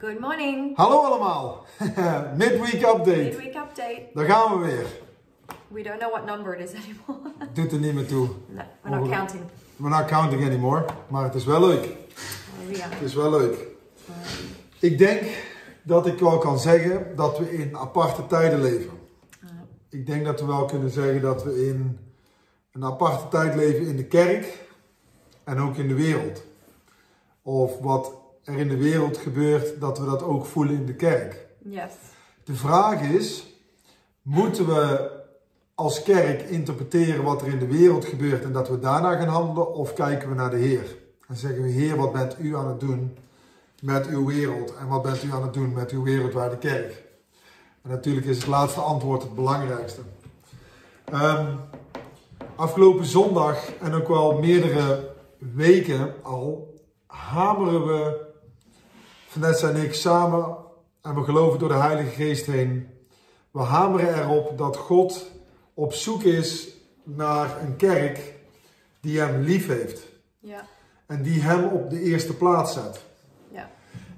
Good morning. Hallo allemaal. Midweek update. Midweek update. Daar gaan we weer. We don't know what number it is anymore. Doet er niet meer toe. no, we're not Oh. counting. We're not counting anymore. Maar het is wel leuk. Are. Het is wel leuk. Ik denk dat ik wel kan zeggen dat we in aparte tijden leven. Ik denk dat we wel kunnen zeggen dat we in een aparte tijd leven in de kerk en ook in de wereld. Of wat er in de wereld gebeurt, dat we dat ook voelen in de kerk. Yes. De vraag is, moeten we als kerk interpreteren wat er in de wereld gebeurt en dat we daarna gaan handelen? Of kijken we naar de Heer en zeggen we, Heer, wat bent u aan het doen met uw wereld? En wat bent u aan het doen met uw wereldwijde kerk? En natuurlijk is het laatste antwoord het belangrijkste. Ehm, afgelopen zondag en ook wel meerdere weken al hameren we, Vanessa en ik, samen en we geloven door de Heilige Geest heen. We hameren erop dat God op zoek is naar een kerk die hem lief heeft. Ja. En die hem op de eerste plaats zet. Ja.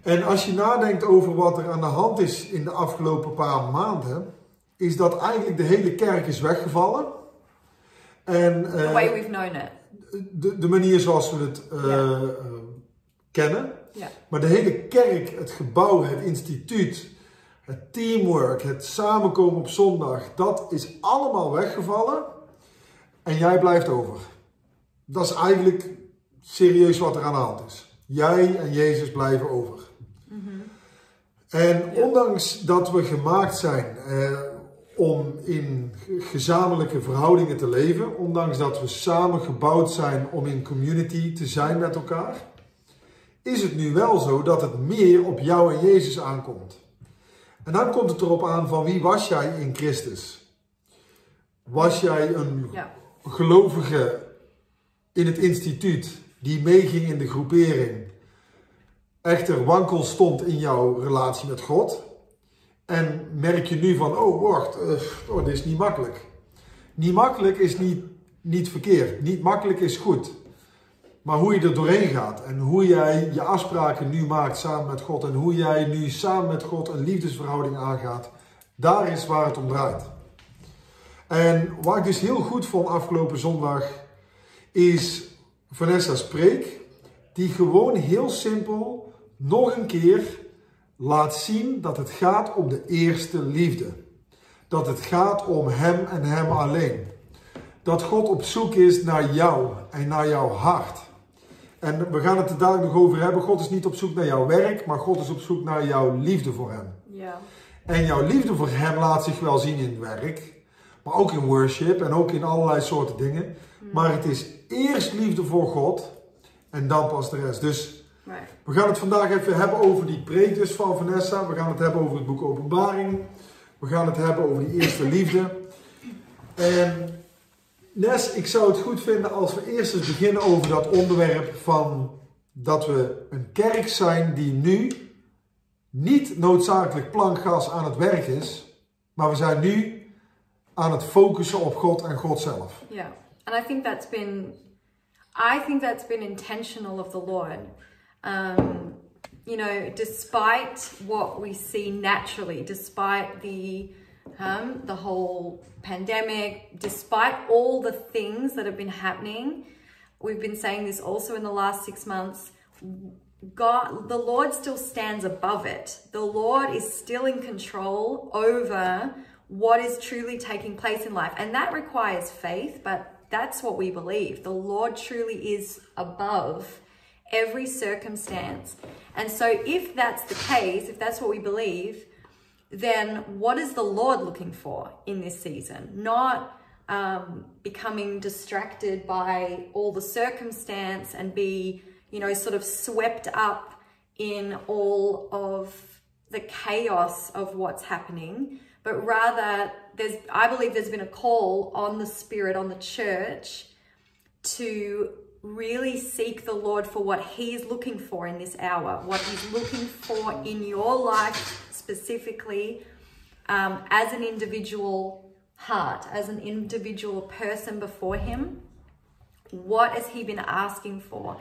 En als je nadenkt over wat er aan de hand is in de afgelopen paar maanden, is dat eigenlijk de hele kerk is weggevallen. En The eh, way we've known it. de, de manier zoals we het eh, Ja. eh, kennen. Ja. Maar de hele kerk, het gebouw, het instituut, het teamwork, het samenkomen op zondag, dat is allemaal weggevallen. En jij blijft over. Dat is eigenlijk serieus wat er aan de hand is. Jij en Jezus blijven over. En Ja. ondanks dat we gemaakt zijn eh, om in gezamenlijke verhoudingen te leven, ondanks dat we samen gebouwd zijn om in community te zijn met elkaar, is het nu wel zo dat het meer op jou en Jezus aankomt. En dan komt het erop aan van wie was jij in Christus? Was jij een Ja. gelovige in het instituut die meeging in de groepering, echter wankel stond in jouw relatie met God? En merk je nu van, oh wacht, eh, oh, dit is niet makkelijk. Niet makkelijk is niet, niet verkeerd, niet makkelijk is goed. Maar hoe je er doorheen gaat en hoe jij je afspraken nu maakt samen met God en hoe jij nu samen met God een liefdesverhouding aangaat, daar is waar het om draait. En wat ik dus heel goed vond afgelopen zondag is Vanessa's preek, die gewoon heel simpel nog een keer laat zien dat het gaat om de eerste liefde. Dat het gaat om Hem en Hem alleen. Dat God op zoek is naar jou en naar jouw hart. En we gaan het er dadelijk nog over hebben. God is niet op zoek naar jouw werk, maar God is op zoek naar jouw liefde voor Hem. Ja. En jouw liefde voor Hem laat zich wel zien in werk, maar ook in worship en ook in allerlei soorten dingen. Maar het is eerst liefde voor God en dan pas de rest. Dus Right. we gaan het vandaag even hebben over die preek dus van Vanessa. We gaan het hebben over het boek Openbaring. We gaan het hebben over die eerste liefde. En Nes, ik zou het goed vinden als we eerst eens beginnen over dat onderwerp van dat we een kerk zijn die nu niet noodzakelijk plankgas aan het werk is, maar we zijn nu aan het focussen op God en God zelf. Yeah. And I think that's been I think that's been intentional of the Lord. Um, you know, despite what we see naturally, despite the um, the whole pandemic, despite all the things that have been happening, we've been saying this also in the last six months. God, the Lord still stands above it. The Lord is still in control over what is truly taking place in life. And that requires faith, but that's what we believe. The Lord truly is above every circumstance. And so, if that's the case, if that's what we believe, then what is the Lord looking for in this season? Not um, becoming distracted by all the circumstance and be, you know, sort of swept up in all of the chaos of what's happening, but rather there's, I believe there's been a call on the Spirit, on the church to really seek the Lord for what He is looking for in this hour, what He's looking for in your life specifically um, as an individual heart, as an individual person before Him. What has He been asking for?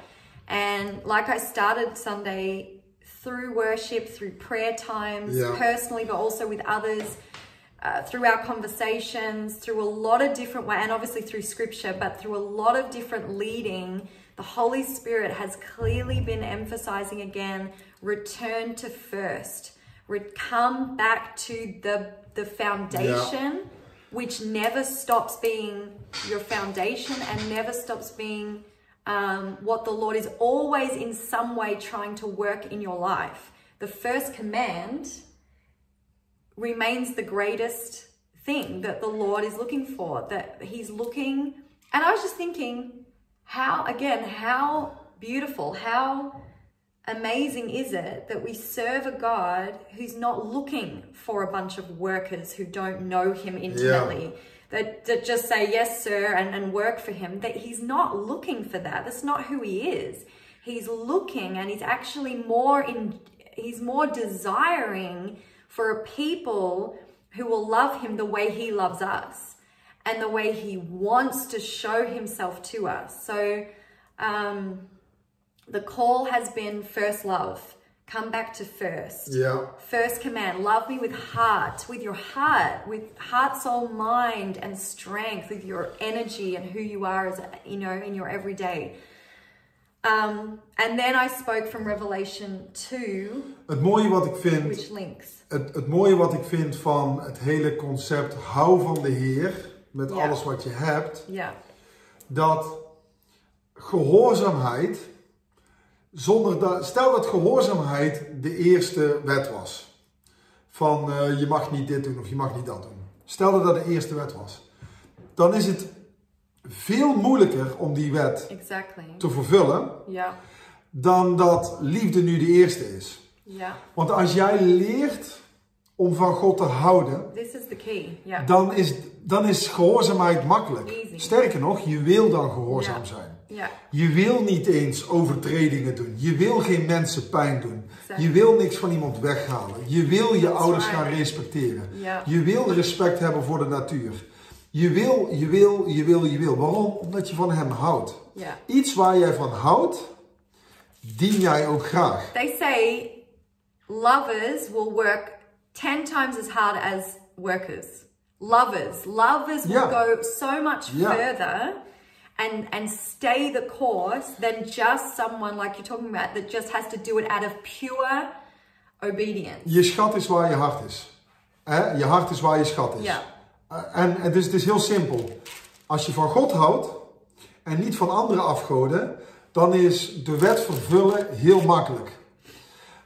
And like I started Sunday through worship, through prayer times, Yeah. personally, but also with others, uh, through our conversations, through a lot of different ways, and obviously through scripture, but through a lot of different leading, the Holy Spirit has clearly been emphasizing again return to first, Re- come back to the, the foundation. Which never stops being your foundation and never stops being um, what the Lord is always in some way trying to work in your life. The first command remains the greatest thing that the Lord is looking for. That He's looking, and I was just thinking, how, again, how beautiful, how amazing is it that we serve a God who's not looking for a bunch of workers who don't know Him intimately? That, that just say yes sir and, and work for him that he's not looking for that. That's not who he is. He's looking and he's actually more in he's more desiring for a people who will love him the way he loves us and the way he wants to show himself to us. So um the call has been first love come back to first Ja. First command, love me with heart, with your heart, with heart, soul, mind, and strength, with your energy and who you are as you know in your everyday. Um, and then I spoke from Revelation 2, Het mooie wat ik vind, which links. het, het mooie wat ik vind van het hele concept hou van de Heer met Ja. alles wat je hebt, Yeah. dat gehoorzaamheid, zonder dat, stel dat gehoorzaamheid de eerste wet was. Van eh, je mag niet dit doen of je mag niet dat doen. Stel dat dat de eerste wet was. Dan is het veel moeilijker om die wet Exactly. te vervullen Yeah. dan dat liefde nu de eerste is. Yeah. Want als jij leert om van God te houden, This is the key. Yeah. dan is, dan is gehoorzaamheid makkelijk. Easy. Sterker nog, je wil dan gehoorzaam Ja. zijn. Yeah. Je wil niet eens overtredingen doen. Je wil geen mensen pijn doen. Je wil niks van iemand weghalen. Je wil je ouders gaan respecteren. Ja. Je wil respect hebben voor de natuur. Je wil, je wil, je wil, je wil. Waarom? Omdat je van hem houdt. Yeah. Iets waar jij van houdt, dien jij ook graag. They say lovers will work 10 times as hard as workers. Lovers. Lovers will go so much further and and stay the course than just someone like you're talking about that just has to do it out of pure obedience. Je schat is waar je hart is. Hè? Je hart is waar je schat is. Ja. Eh, En het is, het is heel simpel. Als je van God houdt en niet van andere afgoden, dan is de wet vervullen heel makkelijk.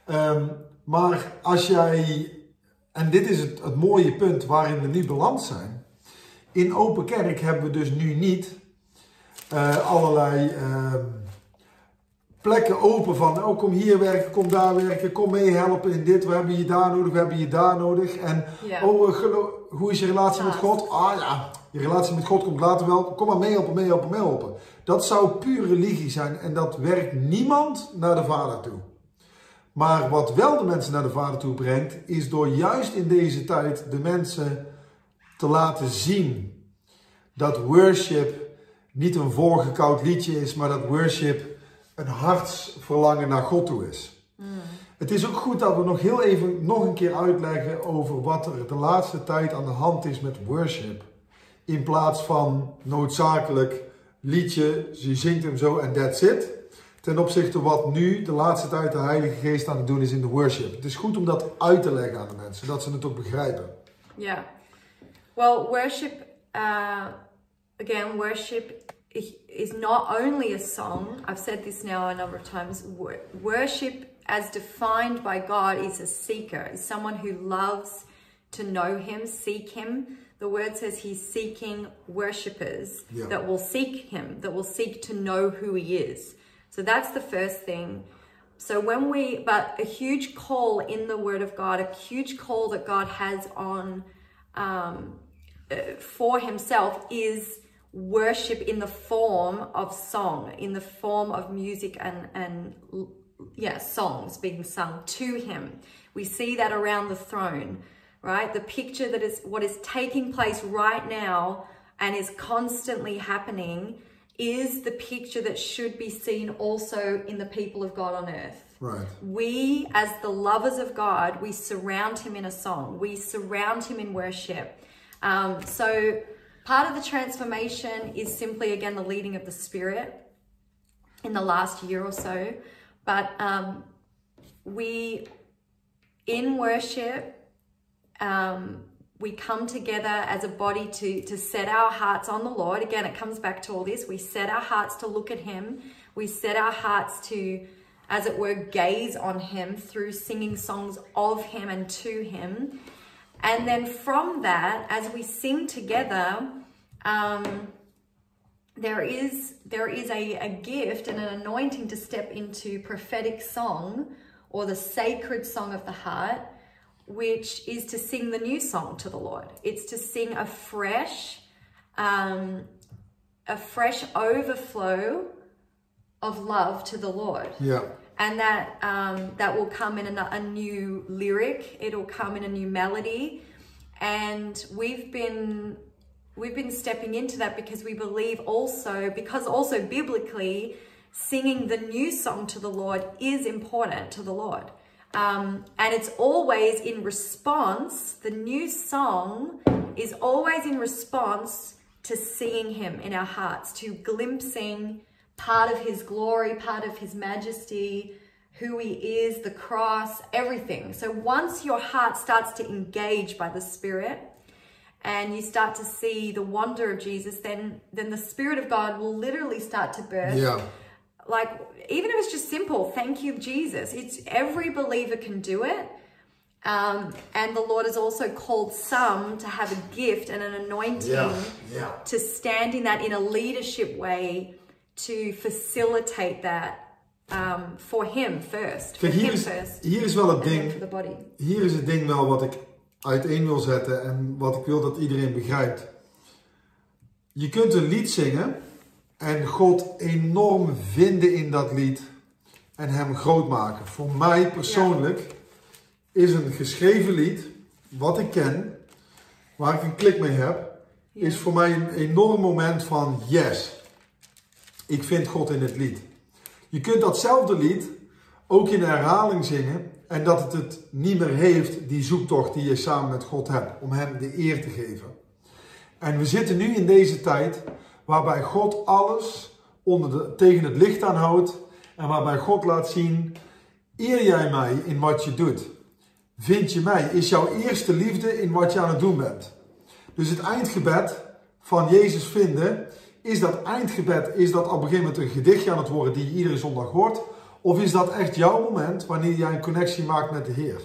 Ehm, maar als jij, en dit is het, het mooie punt waarin we nu beland zijn. In open kerk hebben we dus nu niet eh, allerlei ehm, plekken open van, oh kom hier werken, kom daar werken, kom meehelpen in dit, we hebben je daar nodig, we hebben je daar nodig. En Ja. oh, eh, hoe is je relatie met. God? Ah ja, je relatie met God komt later wel, kom maar meehelpen, meehelpen, meehelpen. Dat zou puur religie zijn en dat werkt niemand naar de Vader toe. Maar wat wel de mensen naar de Vader toe brengt, is door juist in deze tijd de mensen te laten zien dat worship niet een voorgekoud liedje is, maar dat worship een hartsverlangen naar God toe is. Het is ook goed dat we nog heel even nog een keer uitleggen over wat er de laatste tijd aan de hand is met worship. In plaats van noodzakelijk liedje, je zingt hem zo en that's it. Ten opzichte wat nu de laatste tijd de Heilige Geest aan het doen is in de worship. Het is goed om dat uit te leggen aan de mensen, dat ze het ook begrijpen. Yeah. Well, worship, uh, again, worship is not only a song. I've said this now a number of times. Worship, as defined by God, is a seeker, is someone who loves to know Him, seek Him. The word says He's seeking worshippers Yeah. that will seek Him, that will seek to know who He is. So that's the first thing. So when we, but a huge call in the Word of God, a huge call that God has on um, uh, for Himself is worship in the form of song, in the form of music and and yeah, songs being sung to Him. We see that around the throne, right? The picture that is what is taking place right now and is constantly happening is the picture that should be seen also in the people of God on earth. Right. We, as the lovers of God, we surround Him in a song. We surround Him in worship. Um, so, part of the transformation is simply again the leading of the Spirit in the last year or so. But um, we, in worship, um, we come together as a body to to set our hearts on the Lord. Again, it comes back to all this. We set our hearts to look at Him. We set our hearts to, as it were, gaze on Him through singing songs of Him and to Him. And then from that, as we sing together, um, there is there is a, a gift and an anointing to step into prophetic song or the sacred song of the heart which is to sing the new song to the Lord. It's to sing a fresh, um, a fresh overflow of love to the Lord. Ja. And that um, that will come in a, a new lyric. It'll come in a new melody, and we've been we've been stepping into that because we believe also because also biblically singing the new song to the Lord is important to the Lord. Um, and it's always in response, the new song is always in response to seeing Him in our hearts, to glimpsing part of His glory, part of His majesty, who He is, the cross, everything. So once your heart starts to engage by the Spirit, and you start to see the wonder of Jesus, then then the Spirit of God will literally start to burst. Ja. like even if it's just simple thank you jesus it's every believer can do it um, and the lord has also called some to have a gift and an anointing Ja. Ja. to stand in that in a leadership way to facilitate that um, for him first for hier him is, first hier is wel het ding. for the body Hier is het ding wel wat ik uiteen wil zetten en wat ik wil dat iedereen begrijpt. Je kunt een lied zingen en God enorm vinden in dat lied en hem groot maken. Voor mij persoonlijk is een geschreven lied, wat ik ken, waar ik een klik mee heb, Ja. is voor mij een enorm moment van yes. Ik vind God in het lied. Je kunt datzelfde lied ook in herhaling zingen en dat het het niet meer heeft, die zoektocht die je samen met God hebt, om Hem de eer te geven. En we zitten nu in deze tijd waarbij God alles onder de, tegen het licht aanhoudt en waarbij God laat zien, eer jij mij in wat je doet? Vind je mij? Is jouw eerste liefde in wat je aan het doen bent? Dus het eindgebed van Jezus vinden, is dat eindgebed, is dat op een gegeven een gedichtje aan het worden die je iedere zondag hoort? Of is dat echt jouw moment wanneer jij een connectie maakt met de Heer?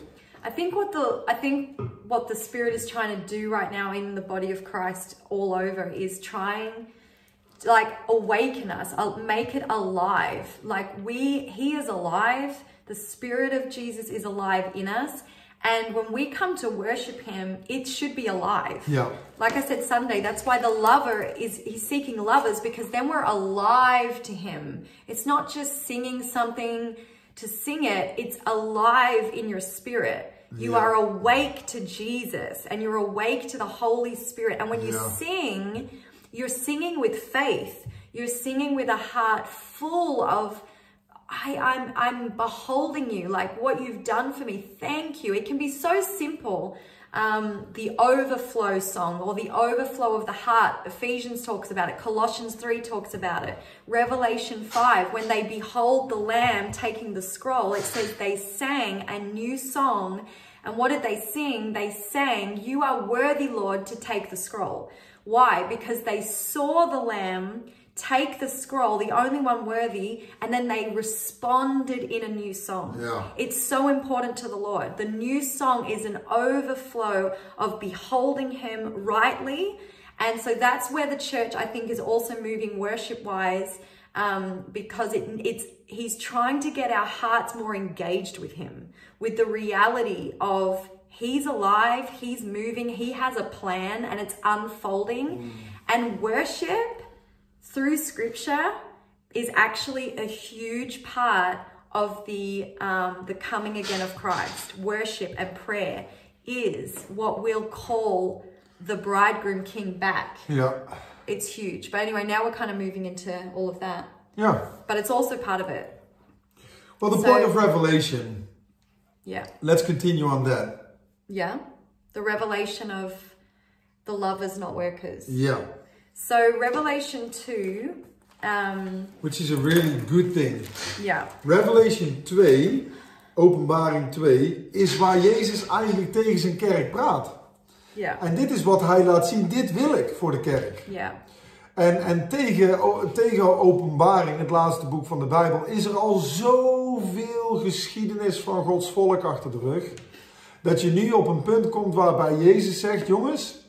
I think what the I think what the spirit is trying to do right now in the body of Christ all over is trying to like awaken us, uh, make it alive. Like we he is alive. The spirit of Jesus is alive in us. And when we come to worship him, it should be alive. Ja. Like I said Sunday, that's why the lover is he's seeking lovers because then we're alive to him. It's not just singing something to sing it, it's alive in your spirit. You Yeah. are awake to Jesus and you're awake to the Holy Spirit. And when you Yeah. sing, you're singing with faith. You're singing with a heart full of I, I'm I'm beholding you, like what you've done for me. Thank you. It can be so simple. Um, the overflow song or the overflow of the heart. Ephesians talks about it. Colossians 3 talks about it. Revelation 5, when they behold the Lamb taking the scroll, it says they sang a new song. And what did they sing? They sang, You are worthy, Lord, to take the scroll. Why? Because they saw the Lamb take the scroll, the only one worthy, and then they responded in a new song. Yeah. It's so important to the Lord. The new song is an overflow of beholding Him rightly. And so that's where the church, I think, is also moving worship wise um, because it, it's He's trying to get our hearts more engaged with Him, with the reality of He's alive, He's moving, He has a plan, and it's unfolding. And worship through scripture is actually a huge part of the um, the coming again of Christ. Worship and prayer is what we'll call the bridegroom king back. Ja. It's huge. But anyway, now we're kind of moving into all of that. Yeah. But it's also part of it. Well, the So- point of revelation, Yeah. let's continue on that. Yeah. The revelation of the lovers, not workers. Yeah, So, Revelation 2, um, which is a really good thing. yeah. Revelation 2, openbaring 2, is waar Jezus eigenlijk tegen zijn kerk praat. Yeah. En dit is wat hij laat zien, dit wil ik voor de kerk. Yeah. En, en tegen, tegen openbaring, het laatste boek van de Bijbel, is er al zoveel geschiedenis van Gods volk achter de rug. Dat je nu op een punt komt waarbij Jezus zegt, jongens,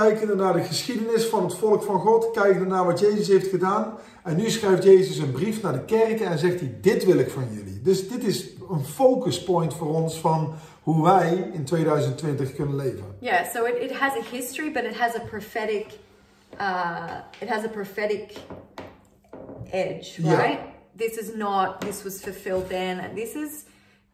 kijkende naar de geschiedenis van het volk van God, kijkende naar wat Jezus heeft gedaan. En nu schrijft Jezus een brief naar de kerken en zegt hij, dit wil ik van jullie. Dus dit is een focus point voor ons van hoe wij in 2020 kunnen leven. Yeah, so it, it has a history, but it has a prophetic, uh, it has a prophetic edge, Yeah. right? This is not, this was fulfilled then. And this is,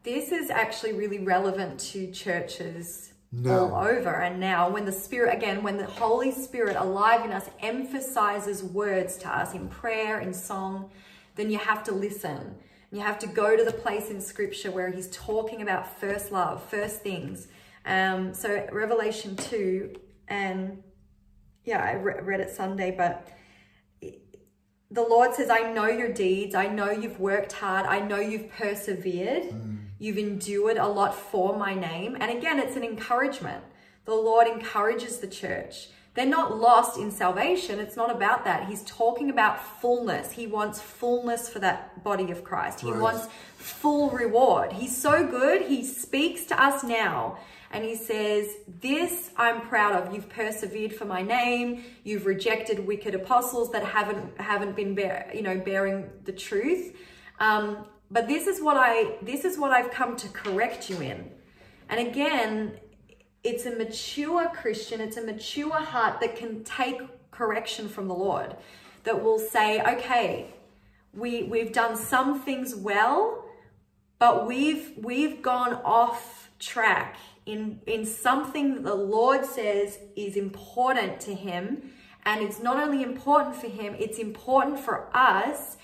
this is actually really relevant to churches Now. all over and now when the spirit again when the holy spirit alive in us emphasizes words to us in prayer in song then you have to listen you have to go to the place in scripture where he's talking about first love first things um, so revelation 2 and yeah i re- read it sunday but the Lord says, I know your deeds. I know you've worked hard. I know you've persevered. You've endured a lot for my name. And again, it's an encouragement. The Lord encourages the church. They're not lost in salvation. It's not about that. He's talking about fullness. He wants fullness for that body of Christ. He Right. wants full reward. He's so good. He speaks to us now and he says, This I'm proud of. You've persevered for my name. You've rejected wicked apostles that haven't haven't been bear, you know bearing the truth. Um, but this is what I this is what I've come to correct you in. And again, it's a mature Christian, it's a mature heart that can take correction from the Lord, that will say, okay, we we've done some things well, but we've we've gone off track in in something that the Lord says is important to him and it's not only important for him it's important for us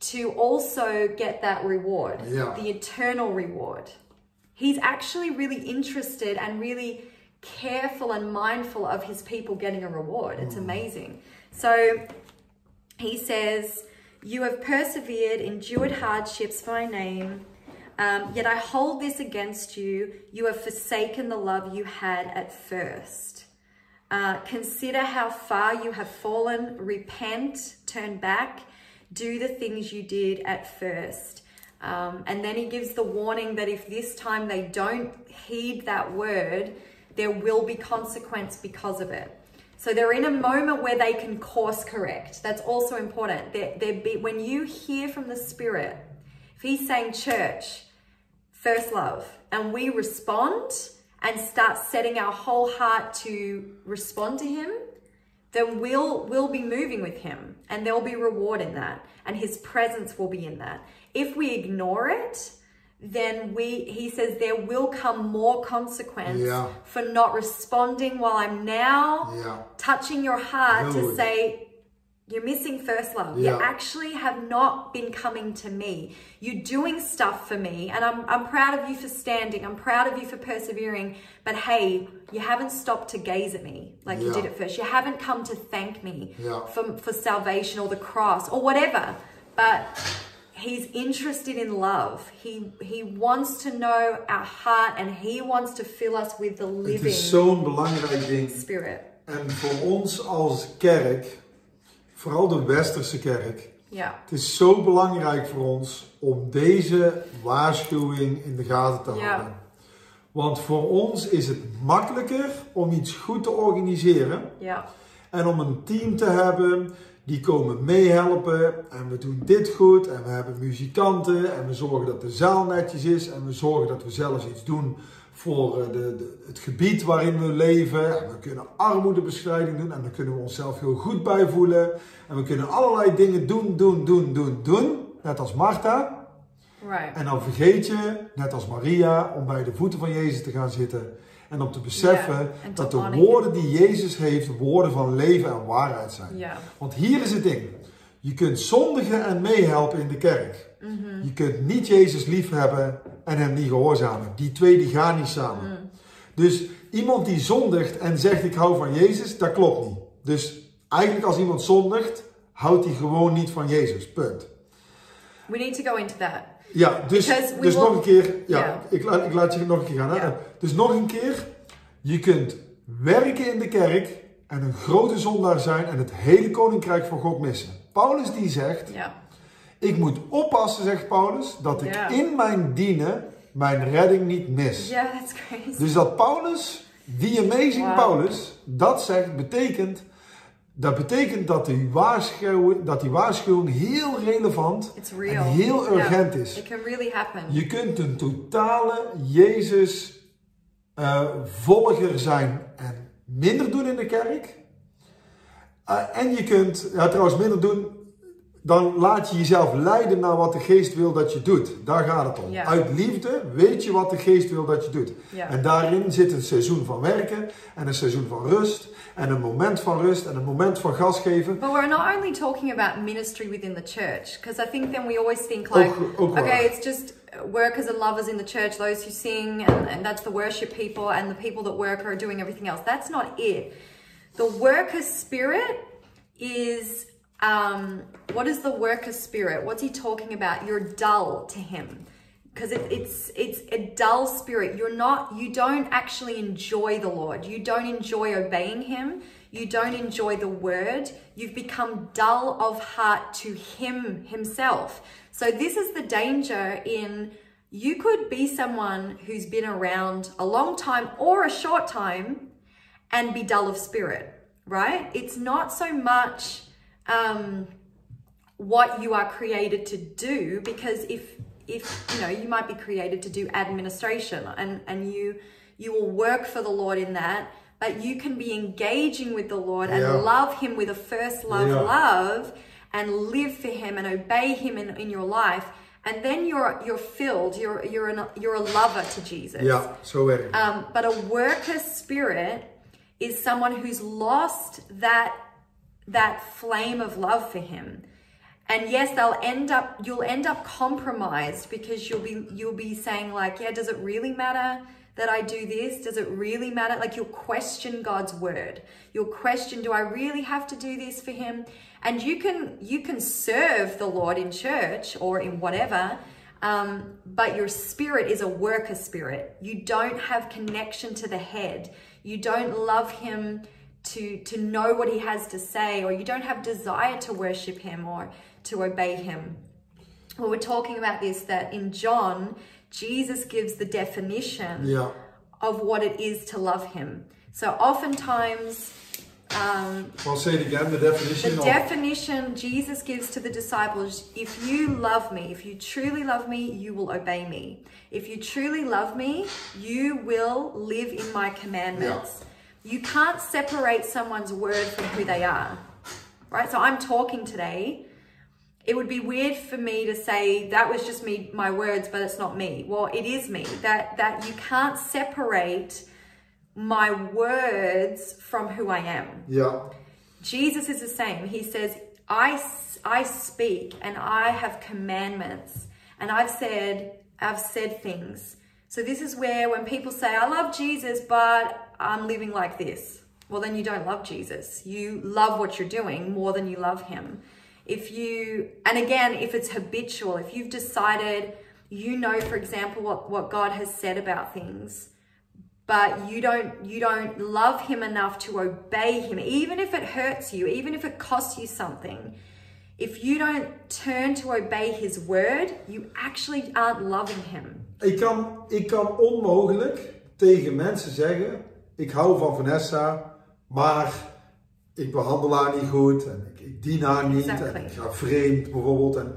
to also get that reward Yeah. the eternal reward he's actually really interested and really careful and mindful of his people getting a reward it's amazing so he says, You have persevered, endured hardships for my name. Um, yet I hold this against you. You have forsaken the love you had at first. Uh, consider how far you have fallen. Repent, turn back, do the things you did at first. Um, and then he gives the warning that if this time they don't heed that word, there will be consequence because of it. So they're in a moment where they can course correct. That's also important. They're, they're be, when you hear from the Spirit, if He's saying, church, first love, and we respond and start setting our whole heart to respond to Him, then we'll we'll be moving with Him, and there'll be reward in that, and His presence will be in that. If we ignore it, then we he says there will come more consequence Yeah. for not responding while I'm now Yeah. touching your heart to say you're missing first love. Yeah. You actually have not been coming to me. You're doing stuff for me, and I'm, I'm proud of you for standing. I'm proud of you for persevering. But hey, you haven't stopped to gaze at me like you did at first. You haven't come to thank me Yeah. for, for salvation or the cross or whatever. But he's interested in love. He he wants to know our heart and he wants to fill us with the Het living is zo'n belangrijk ding. spirit. En voor ons als kerk, vooral de westerse kerk, Yeah. het is zo belangrijk voor ons om deze waarschuwing in de gaten te Ja. houden. Want voor ons is het makkelijker om iets goed te organiseren Yeah. en om een team te hebben die komen meehelpen en we doen dit goed en we hebben muzikanten en we zorgen dat de zaal netjes is en we zorgen dat we zelfs iets doen voor eh, de, de, het gebied waarin we leven en we kunnen armoedebestrijding doen en daar kunnen we onszelf heel goed bij voelen en we kunnen allerlei dingen doen, doen, doen, doen, doen, net als Martha. Right. En dan vergeet je, net als Maria, om bij de voeten van Jezus te gaan zitten. En om te beseffen dat de woorden die Jezus heeft, woorden van leven en waarheid zijn. Want hier is het ding. Je kunt zondigen en meehelpen in de kerk. Je kunt niet Jezus liefhebben en hem niet gehoorzamen. Die twee die gaan niet samen. Dus iemand die zondigt en zegt ik hou van Jezus, dat klopt niet. Dus eigenlijk als iemand zondigt, houdt hij gewoon niet van Jezus. Punt. We need to go into that. Ja, dus, dus nog een keer. Ja, ik, laat, ik laat je nog een keer gaan. Hè? Dus nog een keer. Je kunt werken in de kerk en een grote zondaar zijn en het hele koninkrijk van God missen. Paulus die zegt, Ja. Ik moet oppassen, zegt Paulus, dat ik Ja. in mijn dienen mijn redding niet mis. Yeah, that's crazy. Dus dat Paulus, die amazing Wow. Paulus, dat zegt, betekent, dat betekent dat die waarschuwing, dat die waarschuwing heel relevant real. en heel Yeah. urgent is. It can really happen. Je kunt een totale Jezus eh, volger zijn en minder doen in de kerk. Eh, en je kunt, ja trouwens minder doen, dan laat je jezelf leiden naar wat de geest wil dat je doet. Daar gaat het om. Ja. Uit liefde weet je wat de geest wil dat je doet. Ja. En daarin zit een seizoen van werken en een seizoen van rust en een moment van rust en een moment van gas geven. But we're not only talking about ministry within the church, because I think then we always think like, Ook- ook okay, it's just workers and lovers in the church, those who sing, and, and that's the worship people, and the people that work are doing everything else. That's not it. The worker spirit is um, what is the worker spirit? What's he talking about? You're dull to him because it, it's it's a dull spirit. You're not. You don't actually enjoy the Lord. You don't enjoy obeying Him. You don't enjoy the Word. You've become dull of heart to Him Himself. So this is the danger in. You could be someone who's been around a long time or a short time and be dull of spirit, right? It's not so much um, what you are created to do because if if you know you might be created to do administration and and you you will work for the lord in that but you can be engaging with the lord and Yeah. love him with a first love Yeah. love and live for him and obey him in, in your life and then you're you're filled you're you're an, you're a lover to jesus zo werkt um, but a worker spirit is someone who's lost that that flame of love for him. And yes, they'll end up you'll end up compromised because you'll be you'll be saying like, yeah, does it really matter that I do this? Does it really matter? Like you'll question God's word. You'll question, do I really have to do this for him? And you can you can serve the Lord in church or in whatever, um, but your spirit is a worker spirit. You don't have connection to the head. You don't love him to to know what he has to say, or you don't have desire to worship him or to obey him. Well, we're talking about this that in John, Jesus gives the definition Ja. of what it is to love him. So oftentimes um, I'll say it again, the definition the definition Jesus gives to the disciples if you love me, if you truly love me, you will obey me. If you truly love me, you will live in my commandments. You can't separate someone's word from who they are. Right? So I'm talking today. It would be weird for me to say that was just me my words but it's not me. Well, it is me. That that you can't separate my words from who I am. Yeah. Jesus is the same. He says, I, I speak and I have commandments and I've said, I've said things. So this is where when people say, I love Jesus, but I'm living like this. Well, then you don't love Jesus. You love what you're doing more than you love him. If you, and again, if it's habitual, if you've decided, you know, for example, what, what God has said about things, but you don't you don't love him enough to obey him even if it hurts you even if it costs you something if you don't turn to obey his word you actually aren't loving him ik kan, ik kan onmogelijk tegen mensen zeggen, ik hou van Vanessa, maar ik behandel haar niet goed en ik, ik dien haar niet Exactly. en ik ga vreemd bijvoorbeeld. En,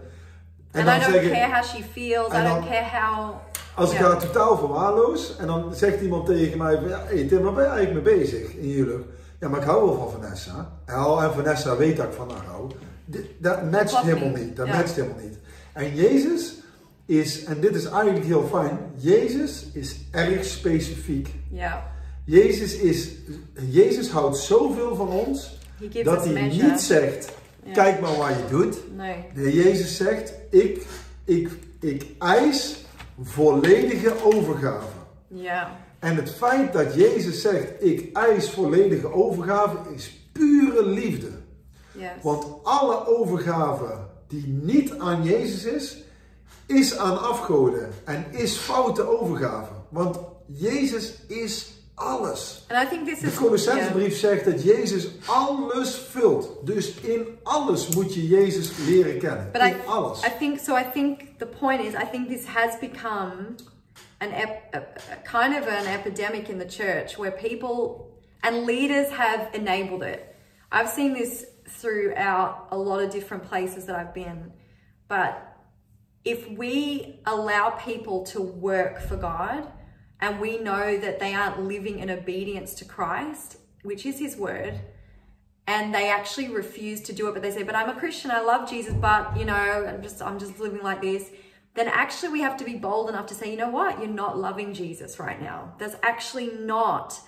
en and i dan don't zeggen, care how she feels i don't dan- care how als ik Ja. haar totaal verwaarloos en dan zegt iemand tegen mij ja, hey Tim, waar ben je eigenlijk mee bezig in huwelijk? Ja, maar ik hou wel van Vanessa. En, al- en Vanessa weet dat ik van haar hou. Dat matcht helemaal niet. Dat Ja. matcht helemaal niet. En Jezus is, en dit is eigenlijk heel fijn, Jezus is erg specifiek. yeah Jezus, is, Jezus houdt zoveel van ons dat hij niet zegt: Ja. kijk maar wat je doet. Nee. De Jezus zegt, ik, ik, ik eis volledige overgave. Ja. En het feit dat Jezus zegt, ik eis volledige overgave, is pure liefde. Yes. Want alle overgave die niet aan Jezus is, is aan afgoden en is foute overgave. Want Jezus is alles. and I think this is, De Colossensebrief zegt dat Jezus alles vult. Dus in alles moet je Jezus leren kennen. But in I, alles. I think so. I think the point is, I think this has become an ep, a, a kind of an epidemic in the church where people and leaders have enabled it. I've seen this throughout a lot of different places that I've been, but if we allow people to work for God and we know that they aren't living in obedience to Christ, which is His word, and they actually refuse to do it, but they say, "But I'm a Christian, I love Jesus, but you know, I'm just I'm just living like this." Then actually, we have to be bold enough to say, "You know what? You're not loving Jesus right now. That's actually not."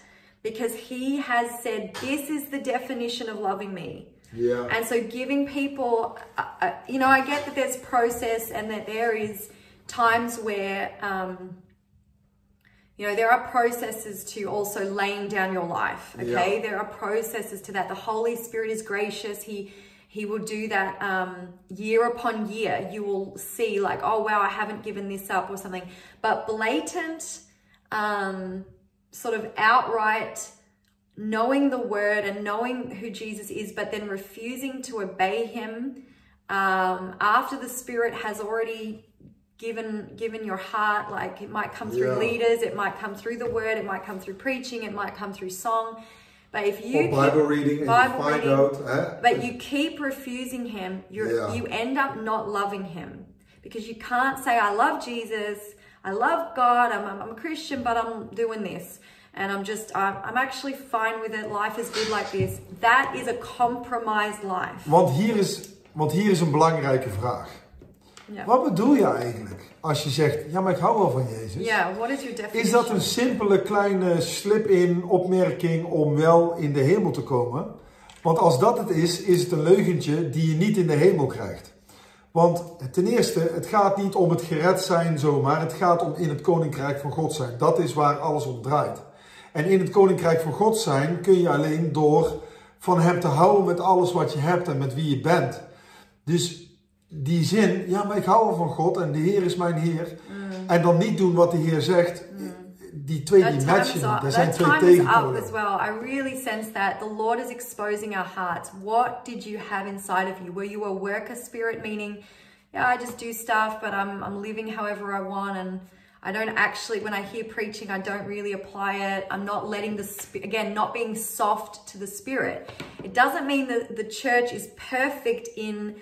Because he has said, This is the definition of loving me. Yeah. And so giving people, uh, uh, you know, I get that there's process and that there is times where, um, you know, there are processes to also laying down your life. Okay, Yeah. there are processes to that. The Holy Spirit is gracious. He he will do that um, year upon year. You will see like, oh wow, I haven't given this up or something. But blatant, um, sort of outright knowing the word and knowing who Jesus is, but then refusing to obey him um, after the Spirit has already given given your heart. Like it might come through Yeah. leaders, it might come through the word, it might come through preaching, it might come through song. But if you Or Bible reading Bible reading, out. Hè? but you keep refusing him, you Yeah. you end up not loving him because you can't say, "I love Jesus, I love God, I'm, I'm, I'm a Christian, but I'm doing this." And I'm just, I'm, I'm actually fine with it. Life is good like this. That is a compromised life. Want, hier is, want hier is een belangrijke vraag. Wat bedoel je eigenlijk als je zegt, ja maar ik hou wel van Jezus? Yeah. What is your definition? Is dat een simpele kleine slip-in opmerking om wel in de hemel te komen? Want als dat het is, is het een leugentje die je niet in de hemel krijgt. Want ten eerste, het gaat niet om het gered zijn zomaar, het gaat om in het koninkrijk van God zijn. Dat is waar alles om draait. En in het koninkrijk van God zijn kun je alleen door van Hem te houden met alles wat je hebt en met wie je bent. Dus die zin, ja maar ik hou van God en de Heer is mijn Heer. En dan niet doen wat de Heer zegt, die twee that die matchen niet. Er zijn twee time is up tegenpolen. as well. I really sense that the Lord is exposing our hearts. What did you have inside of you? Were you a worker spirit, meaning, yeah, I just do stuff, but I'm I'm living however I want, and I don't actually. When I hear preaching, I don't really apply it. I'm not letting the again, not being soft to the spirit. It doesn't mean that the church is perfect in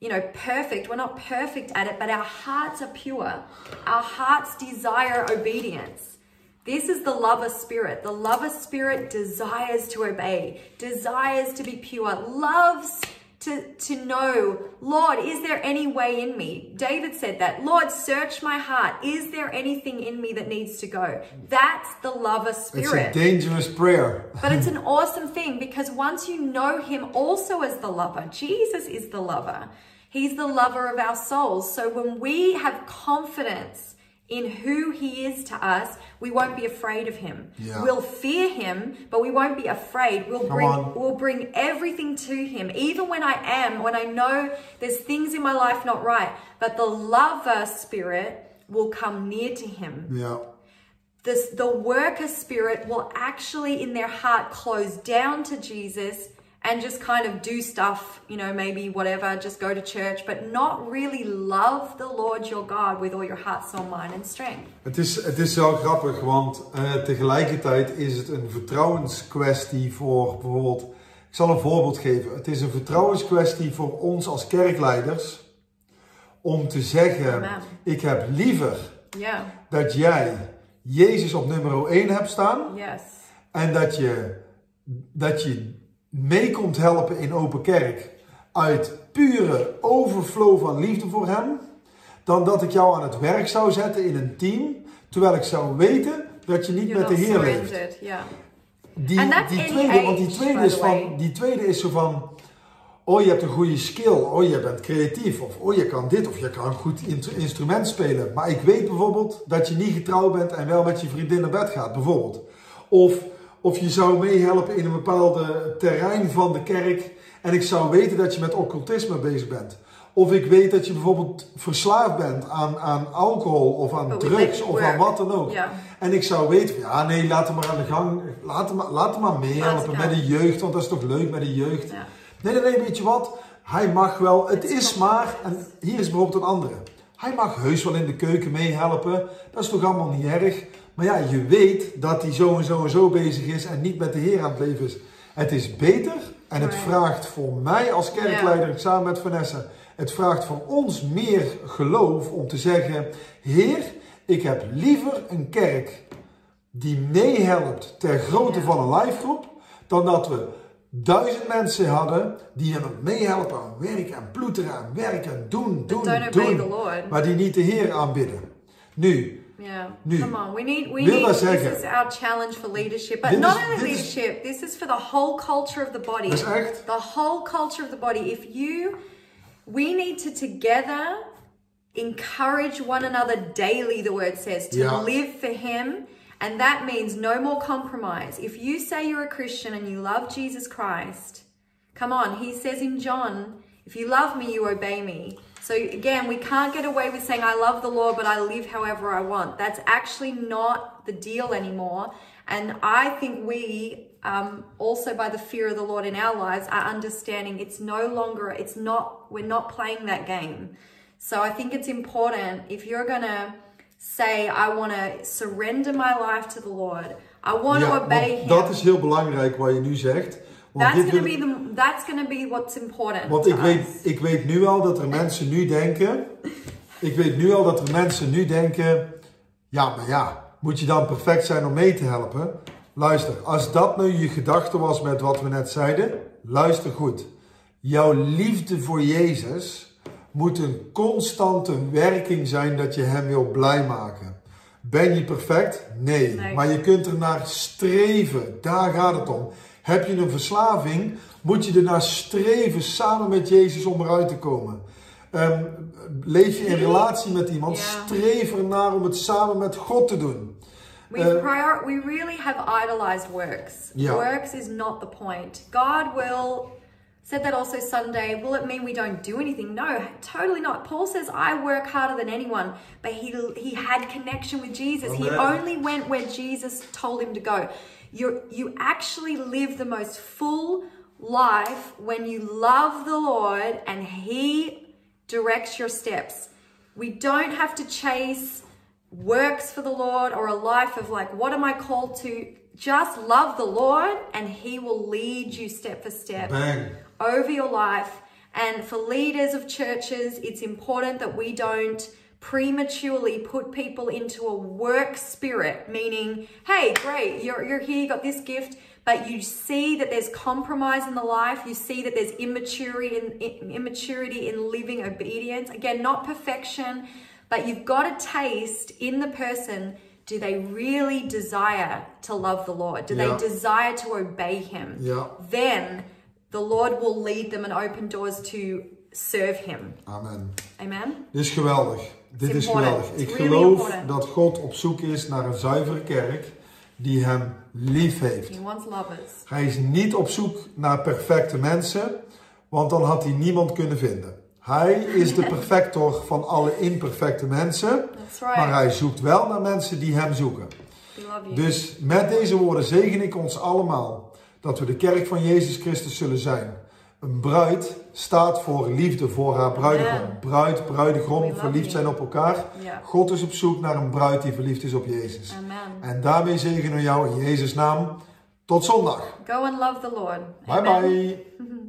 you know, perfect. We're not perfect at it, but our hearts are pure. Our hearts desire obedience. This is the lover spirit. The lover spirit desires to obey, desires to be pure, loves to, to know, Lord, is there any way in me? David said that. Lord, search my heart. Is there anything in me that needs to go? That's the lover spirit. It's a dangerous prayer. But it's an awesome thing because once you know him also as the lover, Jesus is the lover. He's the lover of our souls. So when we have confidence in who he is to us, we won't be afraid of him. Yeah. We'll fear him, but we won't be afraid. We'll bring on. we'll bring everything to him. Even when I am, when I know there's things in my life not right, but the lover spirit will come near to him Ja. this the worker spirit will actually in their heart close down to Jesus and just kind of do stuff, you know, maybe whatever, just go to church, but not really love the Lord your God with all your heart, soul, mind, and strength. Het is, het is wel grappig, want eh, tegelijkertijd is het een vertrouwenskwestie voor bijvoorbeeld. Ik zal een voorbeeld geven. Het is een vertrouwenskwestie voor ons als kerkleiders om te zeggen: Amen. Ik heb liever Yeah. dat jij Jezus op nummer 1 hebt staan Yes. en dat je, dat je mee komt helpen in open kerk uit pure overflow van liefde voor Hem, dan dat ik jou aan het werk zou zetten in een team, terwijl ik zou weten dat je niet met de Heer leeft. Yeah. Die, die tweede, want die tweede, is van, die tweede is zo van, oh je hebt een goede skill, oh je bent creatief, of oh je kan dit, of je kan een goed in- instrument spelen. Maar ik weet bijvoorbeeld dat je niet getrouwd bent en wel met je vriendin naar bed gaat, bijvoorbeeld. Of, of je zou meehelpen in een bepaalde terrein van de kerk en ik zou weten dat je met occultisme bezig bent. Of ik weet dat je bijvoorbeeld verslaafd bent aan, aan alcohol of aan we drugs of aan wat dan ook. En ik zou weten, ja nee, laat hem maar aan de gang, laat hem, maar- laat hem maar meehelpen met de jeugd, want dat is toch leuk met de jeugd. Nee, nee, weet je wat? Hij mag wel, het is maar, en hier is bijvoorbeeld een andere. Hij mag heus wel in de keuken meehelpen, dat is toch allemaal niet erg. Maar ja, je weet dat hij zo en zo en zo bezig is en niet met de Heer aan het leven is. Het is beter en het vraagt voor mij als kerkleider, samen met Vanessa, het vraagt voor ons meer geloof om te zeggen, Heer, ik heb liever een kerk die meehelpt ter grootte van een livegroep, dan dat we duizend mensen hadden die hem meehelpen aan werken en ploeteren en werken en doen, doen, doen, Lord. maar die niet de Heer aanbidden. Nu, Yeah. Nu, Come on. We need we wil need this is our challenge for leadership. But not is- only dit is- leadership, this is for the whole culture of the body. dat is echt, The whole culture of the body. If you we need to together encourage one another daily, the word says, to live for him. And that means no more compromise. If you say you're a Christian and you love Jesus Christ, come on, he says in John, if you love me, you obey me. So again, we can't get away with saying, I love the Lord, but I live however I want. That's actually not the deal anymore. And I think we, um, also by the fear of the Lord in our lives, are understanding it's no longer, it's not, we're not playing that game. So I think it's important if you're going to say, I want to surrender my life to the Lord, I want ja, to obey Him. dat is heel belangrijk wat je nu zegt. That's dit going to wil- be the that's going to be what's important. want ik, weet, ik weet nu al dat er mensen nu denken, ik weet nu al dat er mensen nu denken, ja, maar ja, moet je dan perfect zijn om mee te helpen? Luister, als dat nu je gedachte was met wat we net zeiden, luister goed. Jouw liefde voor Jezus moet een constante werking zijn dat je Hem wil blij maken. Ben je perfect? Nee. Nee. Maar je kunt er naar streven. Daar gaat het om. Heb je een verslaving, moet je er naar streven samen met Jezus om eruit te komen. Ehm, leef je in relatie met iemand, Ja. streef ernaar om het samen met God te doen. We Uh, prior we really have idolized works. Yeah. Works is not the point. God will said that also Sunday. Will it mean we don't do anything? No, totally not. Paul says I work harder than anyone, but he he had connection with Jesus. He only went where Jesus told him to go. You you actually live the most full life when you love the Lord and he directs your steps. We don't have to chase works for the Lord or a life of like, what am I called to? Just love the Lord and He will lead you step for step Bang. over your life. And for leaders of churches, it's important that we don't prematurely put people into a work spirit, meaning, hey, great, you're, you're here, you got this gift, but you see that there's compromise in the life, you see that there's immaturity in, immaturity in living obedience. Again, not perfection, but you've got a taste in the person. Do they really desire to love the Lord? Do Yeah. they desire to obey Him? Ja. then the Lord will lead them and open doors to serve Him. Amen. Amen. Dit is geweldig. Dit is geweldig. Ik really geloof important. dat God op zoek is naar een zuivere kerk die hem lief heeft. Hij is niet op zoek naar perfecte mensen, want dan had hij niemand kunnen vinden. Hij is de perfector van alle imperfecte mensen, right. maar hij zoekt wel naar mensen die hem zoeken. Dus met deze woorden zegen ik ons allemaal dat we de kerk van Jezus Christus zullen zijn. Een bruid staat voor liefde voor haar bruidegom. Bruid, bruidegom, verliefd zijn op elkaar. Ja. God is op zoek naar een bruid die verliefd is op Jezus. Amen. En daarmee zegenen we jou in Jezus' naam. Tot zondag. Go and love the Lord. Bye Amen. bye.